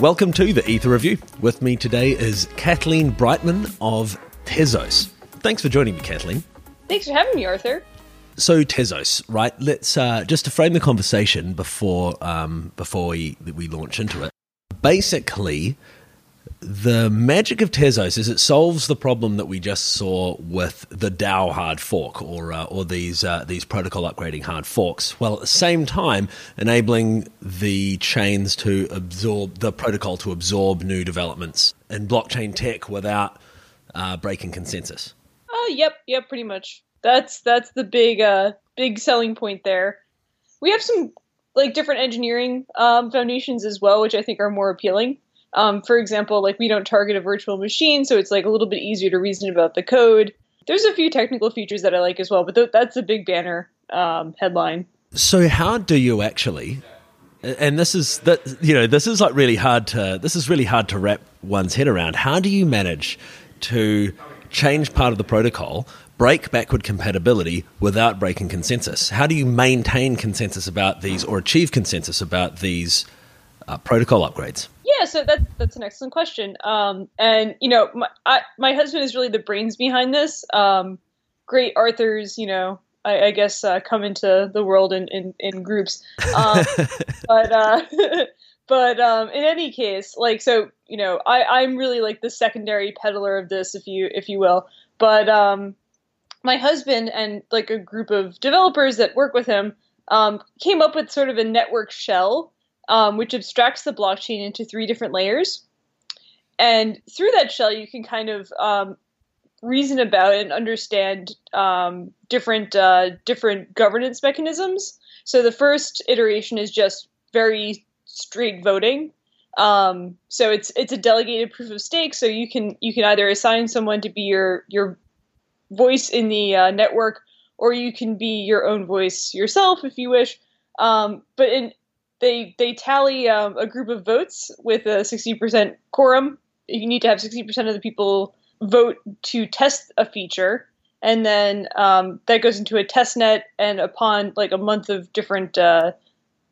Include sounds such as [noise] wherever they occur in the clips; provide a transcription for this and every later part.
Welcome to the Ether Review. With me today is Kathleen Breitman of Tezos. Thanks for joining me, Kathleen. Thanks for having me, Arthur. So Tezos, right? Let's uh, just to frame the conversation before um, before we we launch into it. Basically, the magic of Tezos is it solves the problem that we just saw with the DAO hard fork or uh, or these uh, these protocol upgrading hard forks, while at the same time enabling the chains to absorb the protocol to absorb new developments in blockchain tech without uh, breaking consensus. Oh, yep, yep, pretty much. That's that's the big uh big selling point there. We have some like different engineering um, foundations as well, which I think are more appealing. Um, for example, like we don't target a virtual machine, so it's like a little bit easier to reason about the code. There's a few technical features that I like as well, but th- that's a big banner um, headline. So how do you actually? And this is that you know this is like really hard to this is really hard to wrap one's head around. How do you manage to change part of the protocol break backward compatibility without breaking consensus? How do you maintain consensus about these or achieve consensus about these uh, protocol upgrades? Yeah, so that's that's an excellent question. Um, and you know, my, I, my husband is really the brains behind this. Um, great authors, you know, I, I guess uh, come into the world in in, in groups. Um, [laughs] but uh, [laughs] but um, in any case, like so, you know, I I'm really like the secondary peddler of this, if you if you will. But um, my husband and like a group of developers that work with him um, came up with sort of a network shell um, which abstracts the blockchain into three different layers. And through that shell, you can kind of um, reason about and understand um, different uh, different governance mechanisms. So the first iteration is just very straight voting. Um, so it's it's a delegated proof of stake. So you can you can either assign someone to be your your voice in the uh, network, or you can be your own voice yourself if you wish. Um, but in they they tally um, a group of votes with a 60% quorum. You need to have 60% of the people vote to test a feature, and then um, that goes into a test net. And upon like a month of different uh,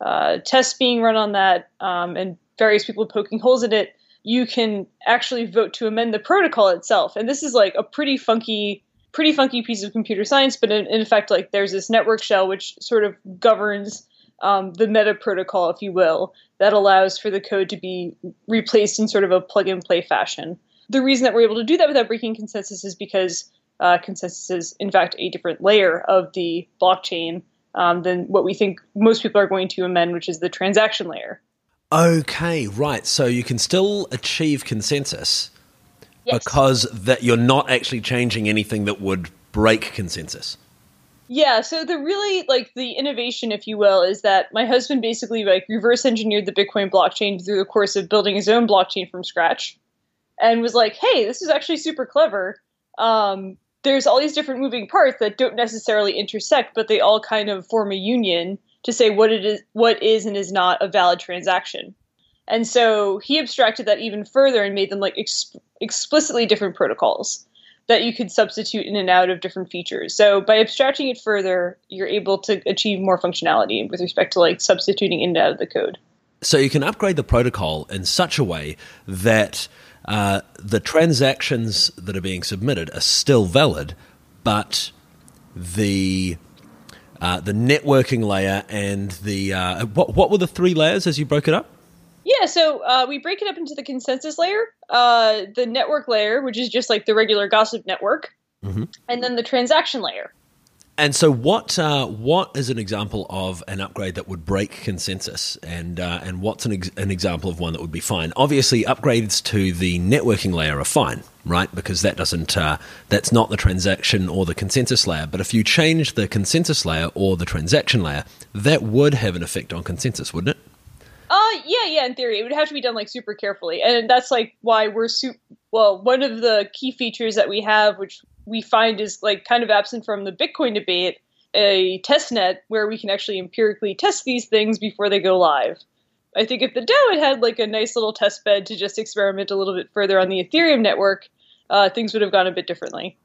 uh, tests being run on that, um, and various people poking holes in it, you can actually vote to amend the protocol itself. And this is like a pretty funky pretty funky piece of computer science, but in, in effect, like there's this network shell which sort of governs um, the meta protocol, if you will, that allows for the code to be replaced in sort of a plug and play fashion. The reason that we're able to do that without breaking consensus is because uh, consensus is, in fact, a different layer of the blockchain um, than what we think most people are going to amend, which is the transaction layer. Okay, right. So you can still achieve consensus Yes. because that you're not actually changing anything that would break consensus. Yeah, so the really like the innovation, if you will, is that my husband basically like reverse engineered the Bitcoin blockchain through the course of building his own blockchain from scratch, and was like, "Hey, this is actually super clever. Um, there's all these different moving parts that don't necessarily intersect, but they all kind of form a union to say what it is, what is and is not a valid transaction." And so he abstracted that even further and made them like ex- explicitly different protocols that you could substitute in and out of different features. So by abstracting it further, you're able to achieve more functionality with respect to like substituting in and out of the code. So you can upgrade the protocol in such a way that uh, the transactions that are being submitted are still valid, but the uh, the networking layer and the uh, what what were the three layers as you broke it up? Yeah, so uh, we break it up into the consensus layer, uh, the network layer, which is just like the regular gossip network, mm-hmm. and then the transaction layer. And so, what uh, what is an example of an upgrade that would break consensus, and uh, and what's an, ex- an example of one that would be fine? Obviously, upgrades to the networking layer are fine, right? Because that doesn't uh, that's not the transaction or the consensus layer. But if you change the consensus layer or the transaction layer, that would have an effect on consensus, wouldn't it? Uh, yeah, yeah. In theory, it would have to be done like super carefully, and that's like why we're super. Well, one of the key features that we have, which we find is like kind of absent from the Bitcoin debate, a test net where we can actually empirically test these things before they go live. I think if the DAO had had like a nice little test bed to just experiment a little bit further on the Ethereum network, uh, things would have gone a bit differently.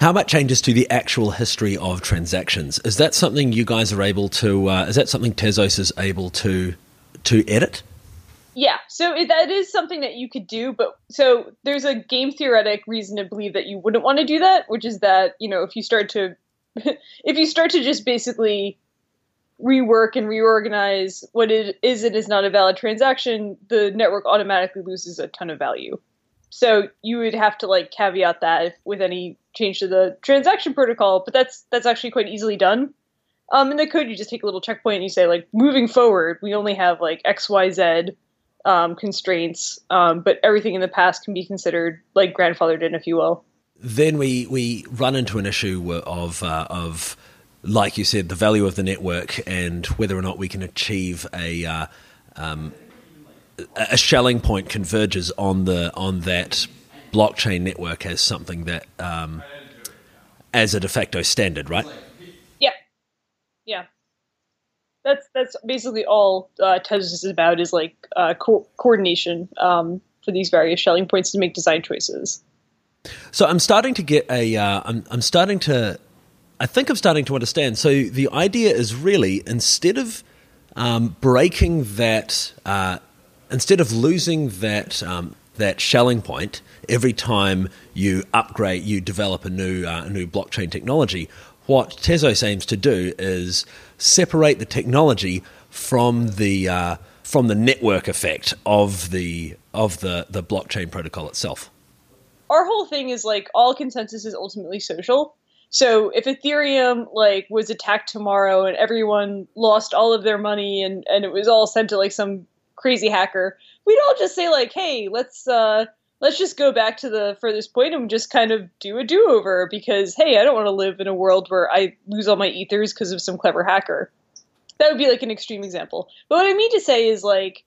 How about changes to the actual history of transactions? Is that something you guys are able to? Uh, is that something Tezos is able to to edit? Yeah, so it, that is something that you could do, but so there's a game theoretic reason to believe that you wouldn't want to do that, which is that you know if you start to [laughs] if you start to just basically rework and reorganize what it is and is not a valid transaction, the network automatically loses a ton of value. So you would have to like caveat that with any change to the transaction protocol, but that's that's actually quite easily done. Um, in the code, you just take a little checkpoint and you say like, moving forward, we only have like X, Y, Z um, constraints, um, but everything in the past can be considered like grandfathered in, if you will. Then we we run into an issue of uh, of like you said, the value of the network and whether or not we can achieve a uh, um, a Schelling point converges on the on that blockchain network as something that um, as a de facto standard, right? Yeah. That's that's basically all uh, Tezos is about is like uh, co- coordination um, for these various Schelling points to make design choices. So I'm starting to get a. uh, I'm starting to. I think I'm starting to understand. So the idea is really instead of um, breaking that uh, instead of losing that um, that Schelling point every time you upgrade, you develop a new uh, a new blockchain technology. What Tezos aims to do is separate the technology from the uh, from the network effect of the of the the blockchain protocol itself. Our whole thing is like all consensus is ultimately social. So if Ethereum like was attacked tomorrow and everyone lost all of their money and and it was all sent to like some crazy hacker, we'd all just say like, "Hey, let's uh, let's just go back to the furthest point and just kind of do a do-over because hey, I don't want to live in a world where I lose all my ethers because of some clever hacker." That would be like an extreme example. But what I mean to say is like,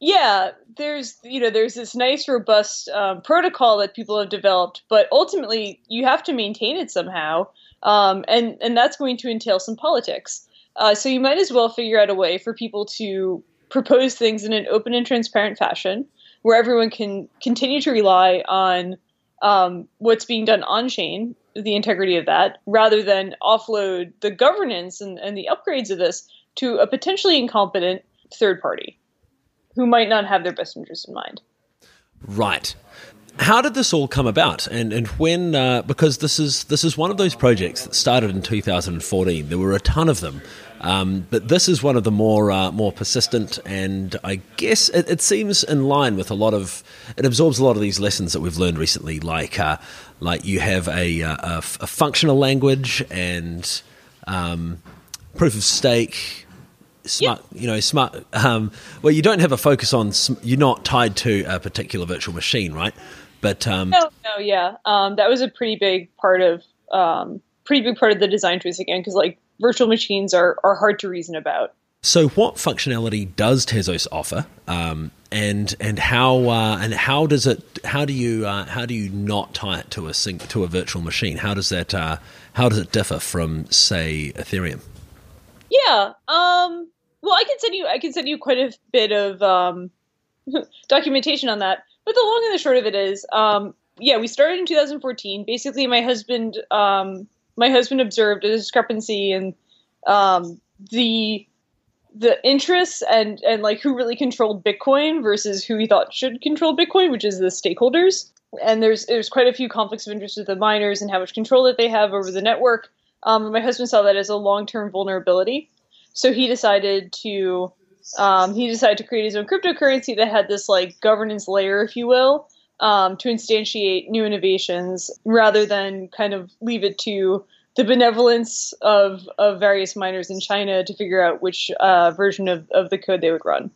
yeah, there's you know there's this nice robust um, protocol that people have developed, but ultimately you have to maintain it somehow, um, and and that's going to entail some politics. Uh, so you might as well figure out a way for people to propose things in an open and transparent fashion where everyone can continue to rely on um, what's being done on chain, the integrity of that, rather than offload the governance and, and the upgrades of this to a potentially incompetent third party who might not have their best interest in mind. Right. How did this all come about, and and when? Uh, because this is this is one of those projects that started in 2014. There were a ton of them, um, but this is one of the more uh, more persistent, and I guess it, it, seems in line with a lot of. It absorbs a lot of these lessons that we've learned recently, like uh, like you have a, uh, a, a functional language and um, proof of stake. Smart, yep. you know, smart. Um, well, you don't have a focus on. You're not tied to a particular virtual machine, right? But um, no, no, yeah, um, that was a pretty big part of um, pretty big part of the design choice again, because like virtual machines are, are hard to reason about. So, what functionality does Tezos offer, um, and and how uh, and how does it? How do you uh, how do you not tie it to a sync, to a virtual machine? How does that uh, how does it differ from say Ethereum? Yeah, um, well, I can send you I can send you quite a bit of um, [laughs] documentation on that. But the long and the short of it is, um, yeah, we started in 2014. Basically, my husband um, my husband observed a discrepancy in um, the the interests and and like who really controlled Bitcoin versus who he thought should control Bitcoin, which is the stakeholders. And there's there's quite a few conflicts of interest with the miners and how much control that they have over the network. Um, my husband saw that as a long term vulnerability, so he decided to um, he decided to create his own cryptocurrency that had this like governance layer, if you will, um, to instantiate new innovations rather than kind of leave it to the benevolence of, of various miners in China to figure out which uh, version of, of the code they would run.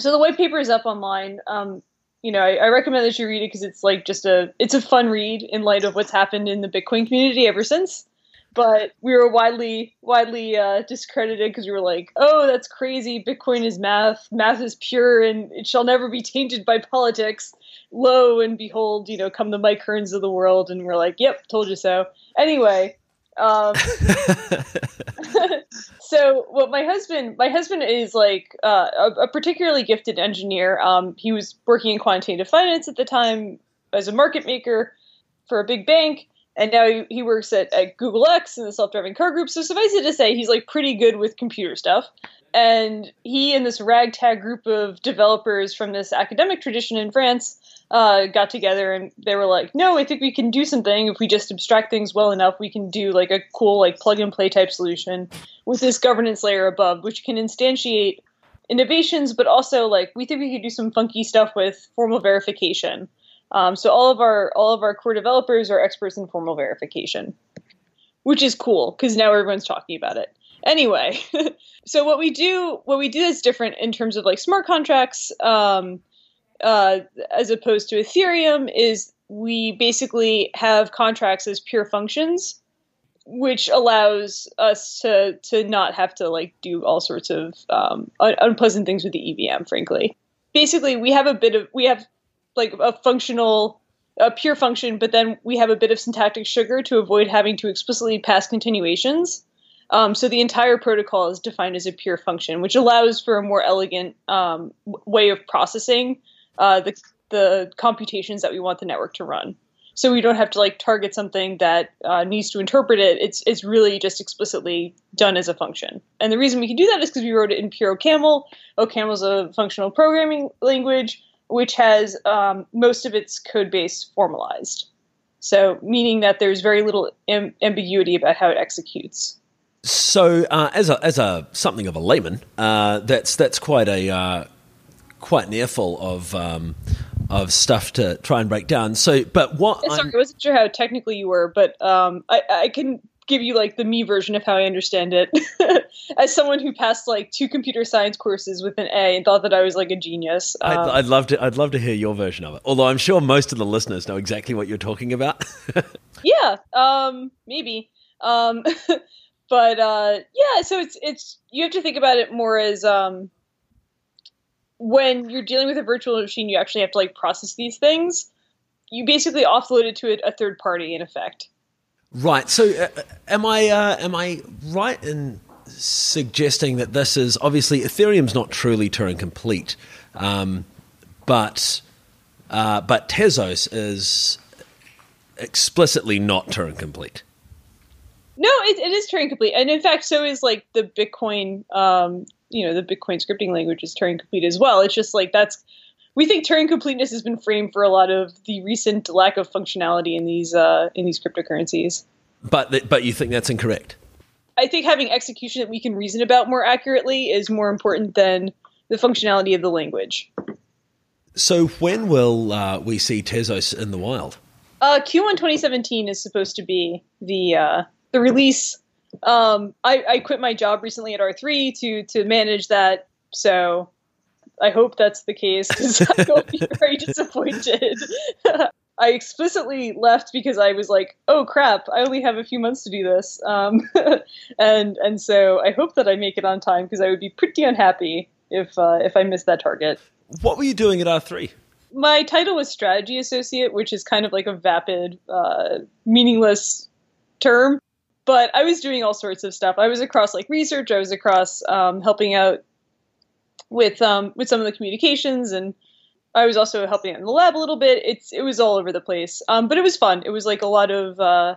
So the white paper is up online. Um, you know, I, I, recommend that you read it because it's like just a it's a fun read in light of what's happened in the Bitcoin community ever since. But we were widely widely uh, discredited because we were like, oh, that's crazy. Bitcoin is math. Math is pure, and it shall never be tainted by politics lo and behold, you know, come the Mike Hearns of the world, and we're like, yep, told you so. Anyway, um, [laughs] [laughs] so what my husband, my husband is like uh, a, a, particularly gifted engineer. Um, he was working in quantitative finance at the time as a market maker for a big bank. And now he, he works at, at Google X in the self-driving car group. So suffice it to say, he's like pretty good with computer stuff. And he and this ragtag group of developers from this academic tradition in France uh, got together and they were like, "No, I think we can do something if we just abstract things well enough. We can do like a cool like plug and play type solution with this governance layer above, which can instantiate innovations, but also like we think we could do some funky stuff with formal verification." Um, so all of our all of our core developers are experts in formal verification, which is cool because now everyone's talking about it. Anyway, [laughs] so what we do what we do is different in terms of like smart contracts um, uh, as opposed to Ethereum is we basically have contracts as pure functions which allows us to to not have to like do all sorts of um, un- unpleasant things with the EVM. Frankly, basically, we have a bit of we have like a functional a pure function, but then we have a bit of syntactic sugar to avoid having to explicitly pass continuations. Um, so the entire protocol is defined as a pure function, which allows for a more elegant um, way of processing uh, the, the computations that we want the network to run. So we don't have to like target something that uh, needs to interpret it. It's it's really just explicitly done as a function. And the reason we can do that is because we wrote it in pure OCaml. OCaml is a functional programming language which has um, most of its code base formalized. So, meaning that there's very little Im- ambiguity about how it executes. So, uh, as a as a something of a layman, uh, that's that's quite a uh, quite an earful of um, of stuff to try and break down. So, but what? Sorry, I'm, I was not sure how technically you were, but um, I, I can give you like the me version of how I understand it. [laughs] As someone who passed like two computer science courses with an A and thought that I was like a genius. Um, I'd, I'd, love to. I'd love to hear your version of it. Although I'm sure most of the listeners know exactly what you're talking about. [laughs] yeah, um, maybe. Um, [laughs] but uh, yeah, so it's it's you have to think about it more as um, when you're dealing with a virtual machine, you actually have to like process these things. You basically offload it to a, a third party in effect. Right. So, uh, uh, am I uh, am I right in suggesting that this is obviously Ethereum's not truly Turing complete, um, but uh, but Tezos is explicitly not Turing complete. No, it, it is Turing complete, and in fact, so is like the Bitcoin. Um, you know, the Bitcoin scripting language is Turing complete as well. It's just like that's we think Turing completeness has been framed for a lot of the recent lack of functionality in these uh, in these cryptocurrencies. But th- but you think that's incorrect? I think having execution that we can reason about more accurately is more important than the functionality of the language. So when will uh, we see Tezos in the wild? Uh, Q1 2017 is supposed to be the uh, the release. Um, I, I quit my job recently at R3 to to manage that, so I hope that's the case because [laughs] I'm going to be very disappointed. [laughs] I explicitly left because I was like, "Oh crap! I only have a few months to do this," um, [laughs] and and so I hope that I make it on time because I would be pretty unhappy if uh, if I missed that target. What were you doing at R three? My title was strategy associate, which is kind of like a vapid, uh, meaningless term. But I was doing all sorts of stuff. I was across like research. I was across um, helping out with um, with some of the communications and I was also helping out in the lab a little bit. It's it was all over the place, um, but it was fun. It was like a lot of uh,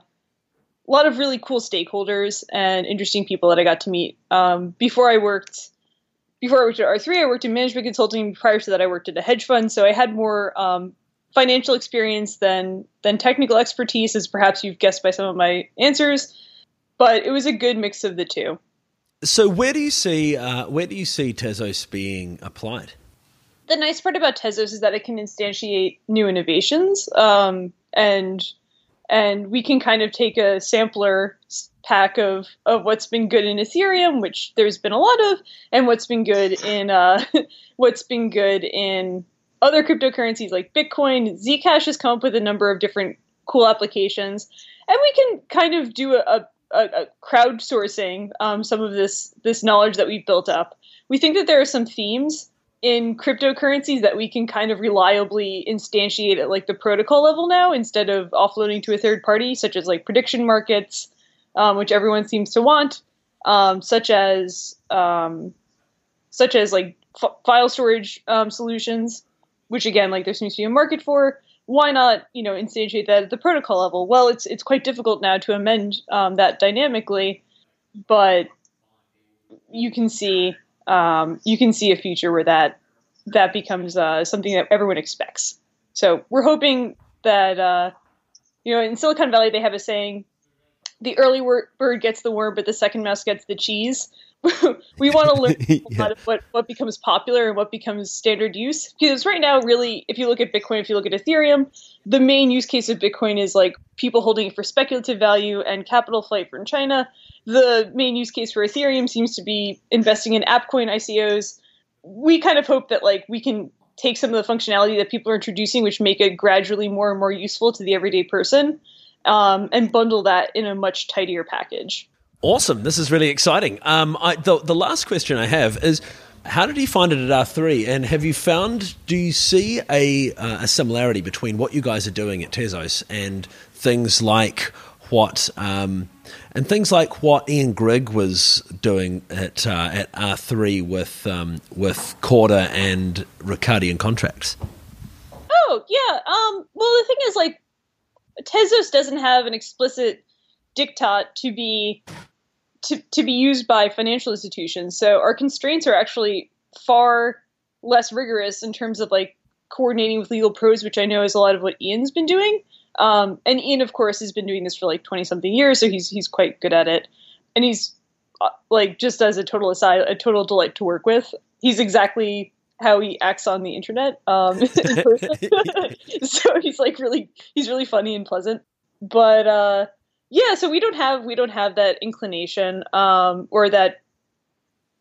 a lot of really cool stakeholders and interesting people that I got to meet. Um, before I worked before I worked at R three, I worked in management consulting. Prior to that, I worked at a hedge fund, so I had more um, financial experience than than technical expertise, as perhaps you've guessed by some of my answers. But it was a good mix of the two. So where do you see uh, where do you see Tezos being applied? The nice part about Tezos is that it can instantiate new innovations, um, and and we can kind of take a sampler pack of of what's been good in Ethereum, which there's been a lot of, and what's been good in uh, [laughs] what's been good in other cryptocurrencies like Bitcoin. Zcash has come up with a number of different cool applications, and we can kind of do a, a uh, crowdsourcing um, some of this this knowledge that we've built up. We think that there are some themes in cryptocurrencies that we can kind of reliably instantiate at like the protocol level now instead of offloading to a third party, such as like prediction markets, um, which everyone seems to want, um, such as um, such as like f- file storage um, solutions, which again like there seems to be a market for why not you know instantiate that at the protocol level? Well, it's it's quite difficult now to amend um, that dynamically, but you can see um, you can see a future where that that becomes uh, something that everyone expects. So we're hoping that uh, you know in Silicon Valley they have a saying: the early bird gets the worm, but the second mouse gets the cheese. [laughs] we want to learn [laughs] yeah. what, what becomes popular and what becomes standard use. Because right now, really, if you look at Bitcoin, if you look at Ethereum, the main use case of Bitcoin is like people holding it for speculative value and capital flight from China. The main use case for Ethereum seems to be investing in AppCoin ICOs. We kind of hope that like we can take some of the functionality that people are introducing, which make it gradually more and more useful to the everyday person, um, and bundle that in a much tidier package. Awesome. This is really exciting. Um, I, the, the last question I have is how did you find it at R3? And have you found, do you see a, uh, a similarity between what you guys are doing at Tezos and things like what. Um, and things like what Ian Grigg was doing at uh, at R3 with um, with Corda and Ricardian contracts. Oh yeah. Um, well, the thing is, like, Tezos doesn't have an explicit diktat to be to, to be used by financial institutions. So our constraints are actually far less rigorous in terms of like coordinating with legal pros, which I know is a lot of what Ian's been doing. Um, and Ian, of course, has been doing this for like twenty something years, so he's he's quite good at it. And he's uh, like just as a total aside, a total delight to work with. He's exactly how he acts on the internet. Um, [laughs] [laughs] [laughs] so he's like really he's really funny and pleasant. But uh, yeah so we don't have we don't have that inclination um, or that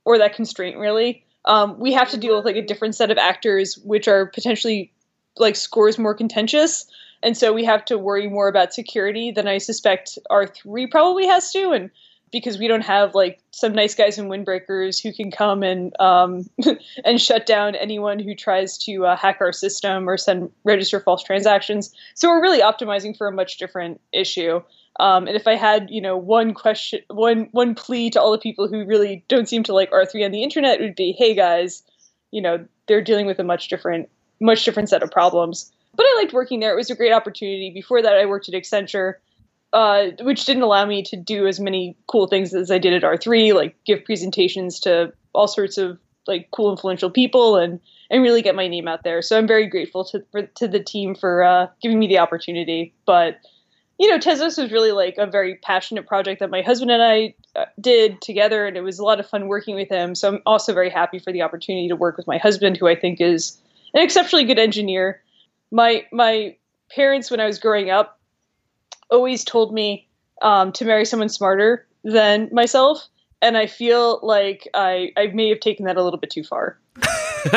or that constraint really um, we have to deal with like a different set of actors which are potentially like scores more contentious and so we have to worry more about security than i suspect r3 probably has to and because we don't have like some nice guys in windbreakers who can come and um, [laughs] and shut down anyone who tries to uh, hack our system or send register false transactions. So we're really optimizing for a much different issue. Um, and if I had, you know, one question, one one plea to all the people who really don't seem to like R3 on the internet would be, hey guys, you know, they're dealing with a much different, much different set of problems. But I liked working there; it was a great opportunity. Before that, I worked at Accenture, uh, which didn't allow me to do as many cool things as I did at R3, like give presentations to all sorts of like cool, influential people, and and really get my name out there. So I'm very grateful to for, to the team for uh, giving me the opportunity. But you know, Tezos was really like a very passionate project that my husband and I uh, did together, and it was a lot of fun working with him. So I'm also very happy for the opportunity to work with my husband, who I think is an exceptionally good engineer. My my parents, when I was growing up, always told me um, to marry someone smarter than myself, and I feel like I I may have taken that a little bit too far. [laughs]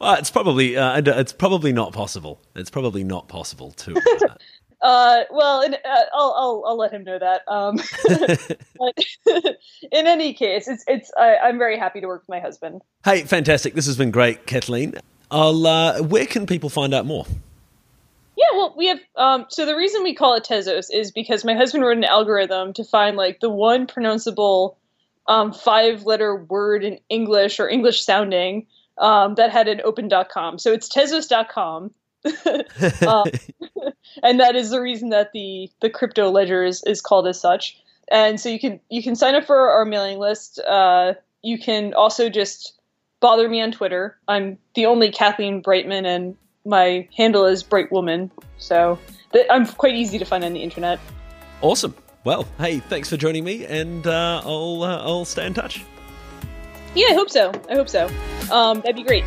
well, it's probably uh, it's probably not possible. It's probably not possible to. Uh, [laughs] uh, well, in, uh, I'll, I'll, I'll let him know that. Um, [laughs] but [laughs] in any case, it's it's I, am very happy to work with my husband. Hey, fantastic! This has been great, Kathleen. I'll. Uh, where can people find out more? Yeah, well, we have. Um, so the reason we call it Tezos is because my husband wrote an algorithm to find like the one pronounceable um, five-letter word in English or English sounding um, that had an open.com. So it's Tezos.com um, [laughs] [laughs] and that is the reason that the the crypto ledger is, is called as such. And so you can you can sign up for our mailing list. Uh, you can also just bother me on Twitter. I'm the only Kathleen Breitman, and my handle is Breitwoman. So th- I'm quite easy to find on the internet. Awesome. Well, hey, thanks for joining me, and uh, I'll uh, I'll stay in touch. Yeah, I hope so. I hope so. Um, that'd be great.